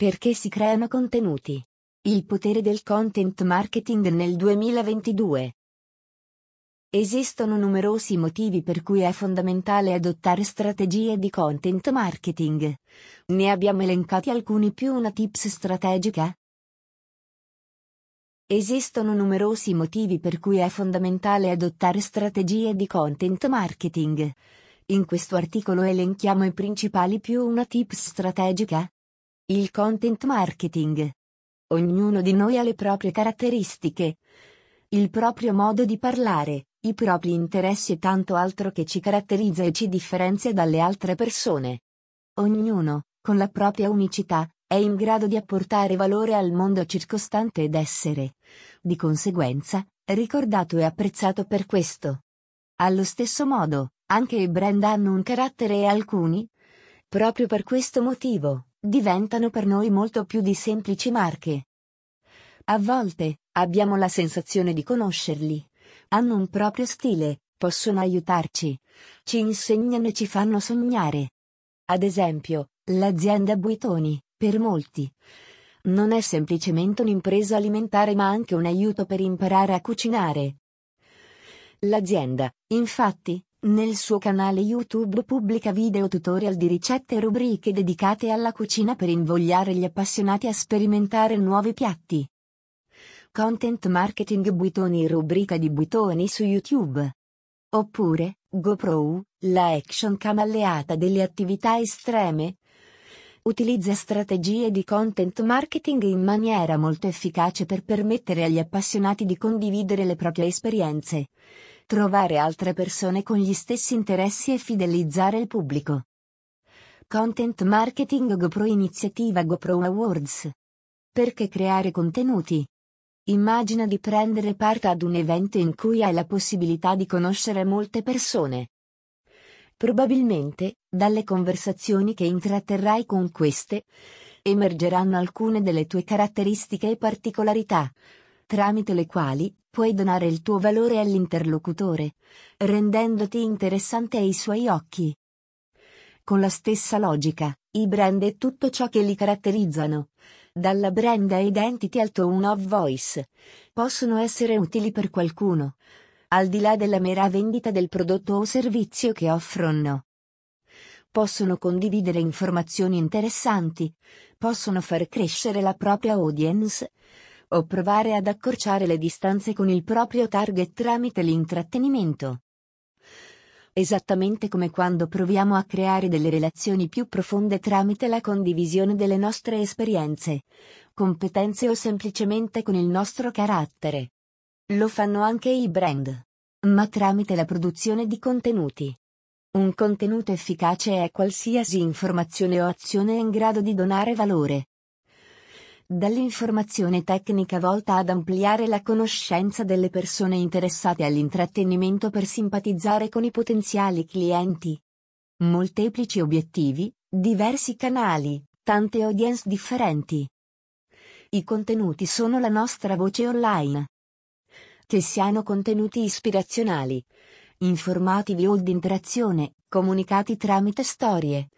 Perché si creano contenuti? Il potere del content marketing nel 2022. Esistono numerosi motivi per cui è fondamentale adottare strategie di content marketing. Ne abbiamo elencati alcuni più una tips strategica? Esistono numerosi motivi per cui è fondamentale adottare strategie di content marketing. In questo articolo elenchiamo i principali più una tips strategica. Il content marketing. Ognuno di noi ha le proprie caratteristiche, il proprio modo di parlare, i propri interessi e tanto altro che ci caratterizza e ci differenzia dalle altre persone. Ognuno, con la propria unicità, è in grado di apportare valore al mondo circostante ed essere, di conseguenza, ricordato e apprezzato per questo. Allo stesso modo, anche i brand hanno un carattere e alcuni, proprio per questo motivo, diventano per noi molto più di semplici marche. A volte, abbiamo la sensazione di conoscerli. Hanno un proprio stile, possono aiutarci, ci insegnano e ci fanno sognare. Ad esempio, l'azienda Buitoni, per molti. Non è semplicemente un'impresa alimentare ma anche un aiuto per imparare a cucinare. L'azienda, infatti, nel suo canale YouTube pubblica video tutorial di ricette e rubriche dedicate alla cucina per invogliare gli appassionati a sperimentare nuovi piatti. Content Marketing Buitoni rubrica di Buitoni su YouTube. Oppure, GoPro, la action cam alleata delle attività estreme, utilizza strategie di content marketing in maniera molto efficace per permettere agli appassionati di condividere le proprie esperienze, trovare altre persone con gli stessi interessi e fidelizzare il pubblico. Content Marketing GoPro Iniziativa GoPro Awards. Perché creare contenuti? Immagina di prendere parte ad un evento in cui hai la possibilità di conoscere molte persone. Probabilmente, dalle conversazioni che intratterrai con queste, emergeranno alcune delle tue caratteristiche e particolarità, tramite le quali puoi donare il tuo valore all'interlocutore, rendendoti interessante ai suoi occhi. Con la stessa logica, i brand e tutto ciò che li caratterizzano, dalla brand identity al tone of voice, possono essere utili per qualcuno, al di là della mera vendita del prodotto o servizio che offrono. Possono condividere informazioni interessanti, possono far crescere la propria audience, o provare ad accorciare le distanze con il proprio target tramite l'intrattenimento. Esattamente come quando proviamo a creare delle relazioni più profonde tramite la condivisione delle nostre esperienze, competenze o semplicemente con il nostro carattere. Lo fanno anche i brand. Ma tramite la produzione di contenuti. Un contenuto efficace è qualsiasi informazione o azione in grado di donare valore. Dall'informazione tecnica volta ad ampliare la conoscenza delle persone interessate all'intrattenimento per simpatizzare con i potenziali clienti. Molteplici obiettivi, diversi canali, tante audience differenti. I contenuti sono la nostra voce online. Che siano contenuti ispirazionali, informativi o di interazione, comunicati tramite storie,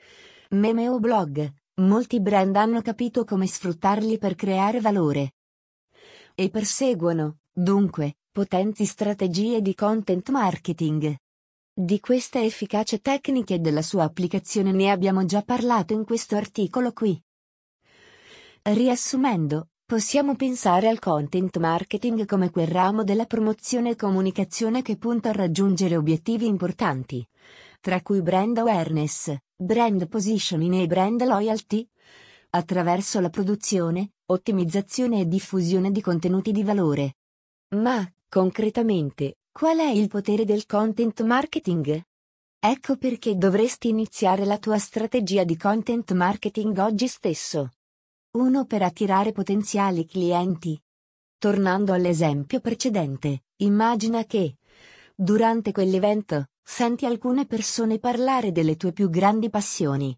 meme o blog, molti brand hanno capito come sfruttarli per creare valore. E perseguono, dunque, potenti strategie di content marketing. Di queste efficace tecniche e della sua applicazione ne abbiamo già parlato in questo articolo qui. Riassumendo, Possiamo pensare al content marketing come quel ramo della promozione e comunicazione che punta a raggiungere obiettivi importanti, tra cui brand awareness, brand positioning e brand loyalty, attraverso la produzione, ottimizzazione e diffusione di contenuti di valore. Ma, concretamente, qual è il potere del content marketing? Ecco perché dovresti iniziare la tua strategia di content marketing oggi stesso. 1 per attirare potenziali clienti. Tornando all'esempio precedente, immagina che, durante quell'evento, senti alcune persone parlare delle tue più grandi passioni.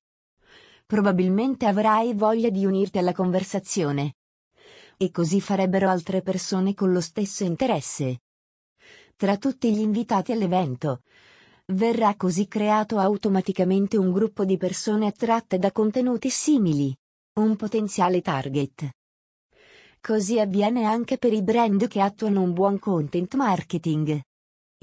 Probabilmente avrai voglia di unirti alla conversazione. E così farebbero altre persone con lo stesso interesse. Tra tutti gli invitati all'evento, verrà così creato automaticamente un gruppo di persone attratte da contenuti simili Un potenziale target. Così avviene anche per i brand che attuano un buon content marketing.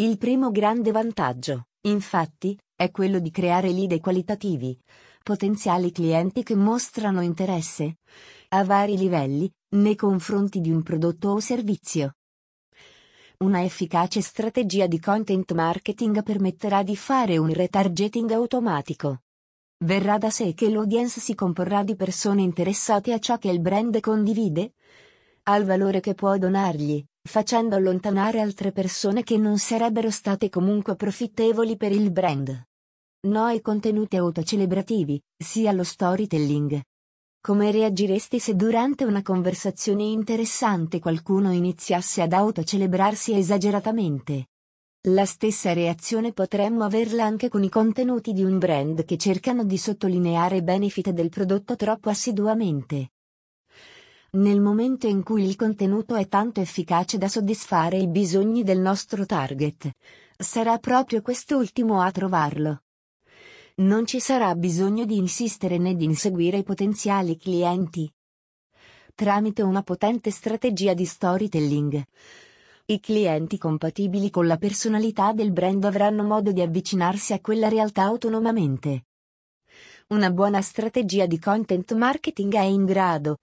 Il primo grande vantaggio, infatti, è quello di creare lead qualitativi, potenziali clienti che mostrano interesse, a vari livelli, nei confronti di un prodotto o servizio. Una efficace strategia di content marketing permetterà di fare un retargeting automatico. Verrà da sé che l'audience si comporrà di persone interessate a ciò che il brand condivide, al valore che può donargli, facendo allontanare altre persone che non sarebbero state comunque profittevoli per il brand. No ai contenuti autocelebrativi, sia lo storytelling. Come reagiresti se durante una conversazione interessante qualcuno iniziasse ad autocelebrarsi esageratamente? La stessa reazione potremmo averla anche con i contenuti di un brand che cercano di sottolineare i benefit del prodotto troppo assiduamente. Nel momento in cui il contenuto è tanto efficace da soddisfare i bisogni del nostro target, sarà proprio quest'ultimo a trovarlo. Non ci sarà bisogno di insistere né di inseguire i potenziali clienti. Tramite una potente strategia di storytelling, i clienti compatibili con la personalità del brand avranno modo di avvicinarsi a quella realtà autonomamente. Una buona strategia di content marketing è in grado,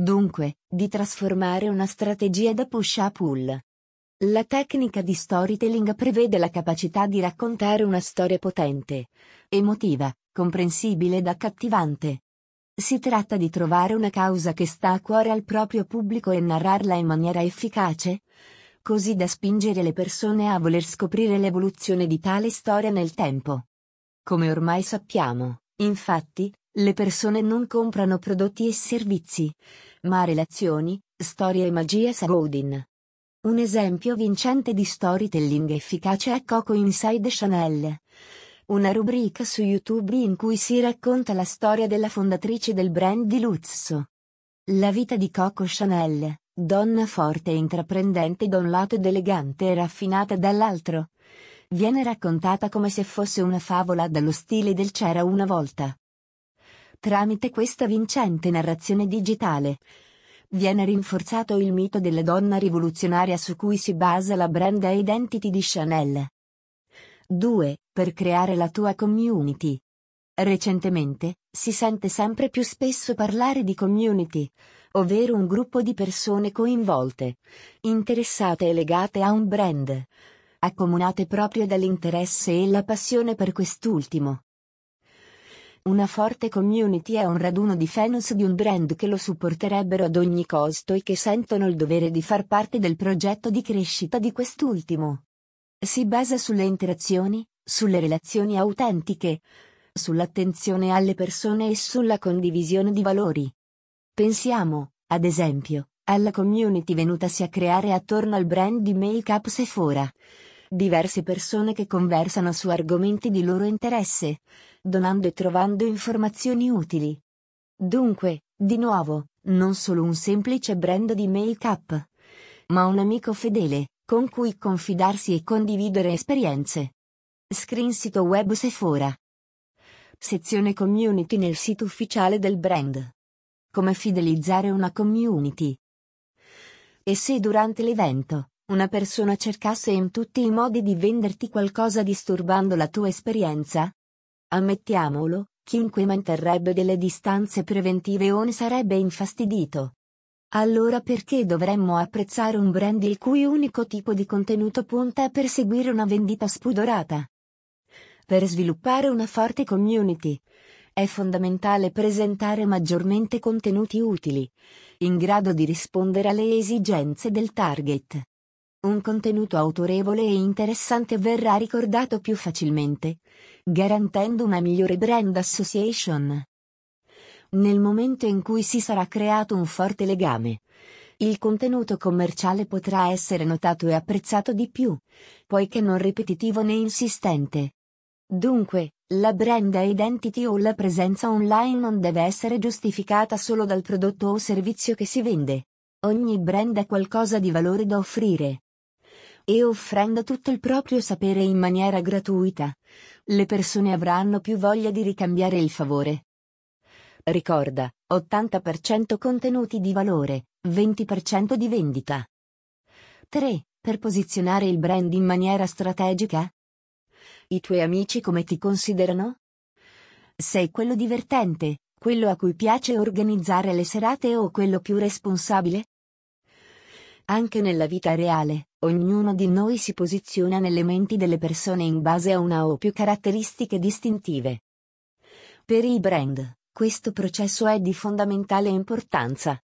dunque, di trasformare una strategia da push a pull. La tecnica di storytelling prevede la capacità di raccontare una storia potente, emotiva, comprensibile ed accattivante. Si tratta di trovare una causa che sta a cuore al proprio pubblico e narrarla in maniera efficace, così da spingere le persone a voler scoprire l'evoluzione di tale storia nel tempo. Come ormai sappiamo, infatti, le persone non comprano prodotti e servizi, ma relazioni, storie e magia Sagodin. Un esempio vincente di storytelling efficace è Coco Inside Chanel, una rubrica su YouTube in cui si racconta la storia della fondatrice del brand di lusso. La vita di Coco Chanel, donna forte e intraprendente da un lato ed elegante e raffinata dall'altro. Viene raccontata come se fosse una favola dallo stile del c'era una volta. Tramite questa vincente narrazione digitale, viene rinforzato il mito della donna rivoluzionaria su cui si basa la brand identity di Chanel. 2. Per creare la tua community. Recentemente, si sente sempre più spesso parlare di community, ovvero un gruppo di persone coinvolte, interessate e legate a un brand, accomunate proprio dall'interesse e la passione per quest'ultimo. Una forte community è un raduno di fans di un brand che lo supporterebbero ad ogni costo e che sentono il dovere di far parte del progetto di crescita di quest'ultimo. Si basa sulle interazioni, sulle relazioni autentiche, sull'attenzione alle persone e sulla condivisione di valori. Pensiamo, ad esempio, alla community venutasi a creare attorno al brand di make-up Sephora. Diverse persone che conversano su argomenti di loro interesse, donando e trovando informazioni utili. Dunque, di nuovo, non solo un semplice brand di make-up, ma un amico fedele, con cui confidarsi e condividere esperienze. Screen sito web Sephora. Sezione community nel sito ufficiale del brand. Come fidelizzare una community. E se durante l'evento, una persona cercasse in tutti i modi di venderti qualcosa disturbando la tua esperienza? Ammettiamolo, chiunque manterrebbe delle distanze preventive o ne sarebbe infastidito. Allora perché dovremmo apprezzare un brand il cui unico tipo di contenuto punta a perseguire una vendita spudorata? Per sviluppare una forte community, è fondamentale presentare maggiormente contenuti utili, in grado di rispondere alle esigenze del target. Un contenuto autorevole e interessante verrà ricordato più facilmente, garantendo una migliore brand association. Nel momento in cui si sarà creato un forte legame, il contenuto commerciale potrà essere notato e apprezzato di più, poiché non ripetitivo né insistente. Dunque, la brand identity o la presenza online non deve essere giustificata solo dal prodotto o servizio che si vende. Ogni brand ha qualcosa di valore da offrire. E offrendo tutto il proprio sapere in maniera gratuita, le persone avranno più voglia di ricambiare il favore. Ricorda, 80% contenuti di valore, 20% di vendita. 3. Per posizionare il brand in maniera strategica? I tuoi amici come ti considerano? Sei quello divertente, quello a cui piace organizzare le serate o quello più responsabile? Anche nella vita reale, ognuno di noi si posiziona nelle menti delle persone in base a una o più caratteristiche distintive. Per i brand, questo processo è di fondamentale importanza.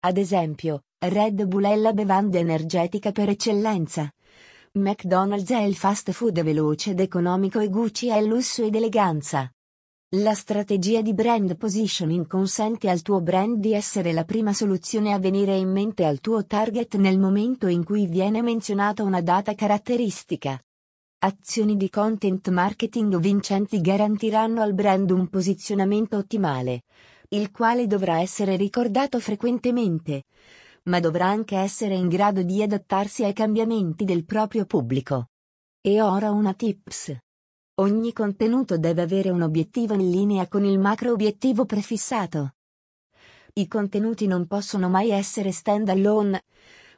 Ad esempio, Red Bull è la bevanda energetica per eccellenza. McDonald's è il fast food veloce ed economico e Gucci è lusso ed eleganza. La strategia di brand positioning consente al tuo brand di essere la prima soluzione a venire in mente al tuo target nel momento in cui viene menzionata una data caratteristica. Azioni di content marketing vincenti garantiranno al brand un posizionamento ottimale, il quale dovrà essere ricordato frequentemente, ma dovrà anche essere in grado di adattarsi ai cambiamenti del proprio pubblico. E ora una tips. Ogni contenuto deve avere un obiettivo in linea con il macro obiettivo prefissato. I contenuti non possono mai essere stand alone.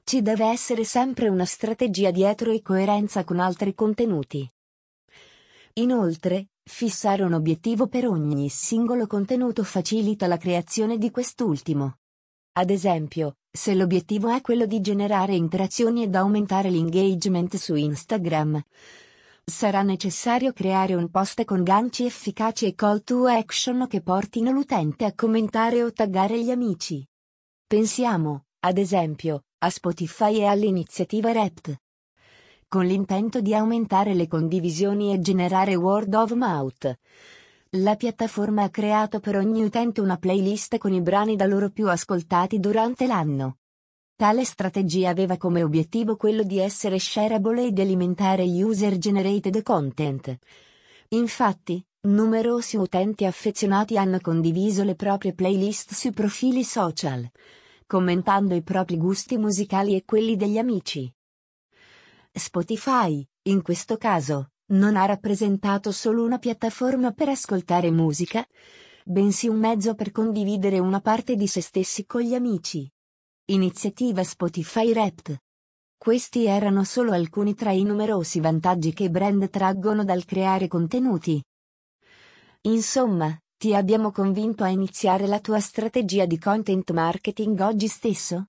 Ci deve essere sempre una strategia dietro e coerenza con altri contenuti. Inoltre, fissare un obiettivo per ogni singolo contenuto facilita la creazione di quest'ultimo. Ad esempio, se l'obiettivo è quello di generare interazioni ed aumentare l'engagement su Instagram, sarà necessario creare un post con ganci efficaci e call to action che portino l'utente a commentare o taggare gli amici. Pensiamo, ad esempio, a Spotify e all'iniziativa Rept. Con l'intento di aumentare le condivisioni e generare word of mouth. La piattaforma ha creato per ogni utente una playlist con i brani da loro più ascoltati durante l'anno. Tale strategia aveva come obiettivo quello di essere shareable ed alimentare user-generated content. Infatti, numerosi utenti affezionati hanno condiviso le proprie playlist sui profili social, commentando i propri gusti musicali e quelli degli amici. Spotify, in questo caso, non ha rappresentato solo una piattaforma per ascoltare musica, bensì un mezzo per condividere una parte di se stessi con gli amici. Iniziativa Spotify Wrapped. Questi erano solo alcuni tra i numerosi vantaggi che i brand traggono dal creare contenuti. Insomma, ti abbiamo convinto a iniziare la tua strategia di content marketing oggi stesso?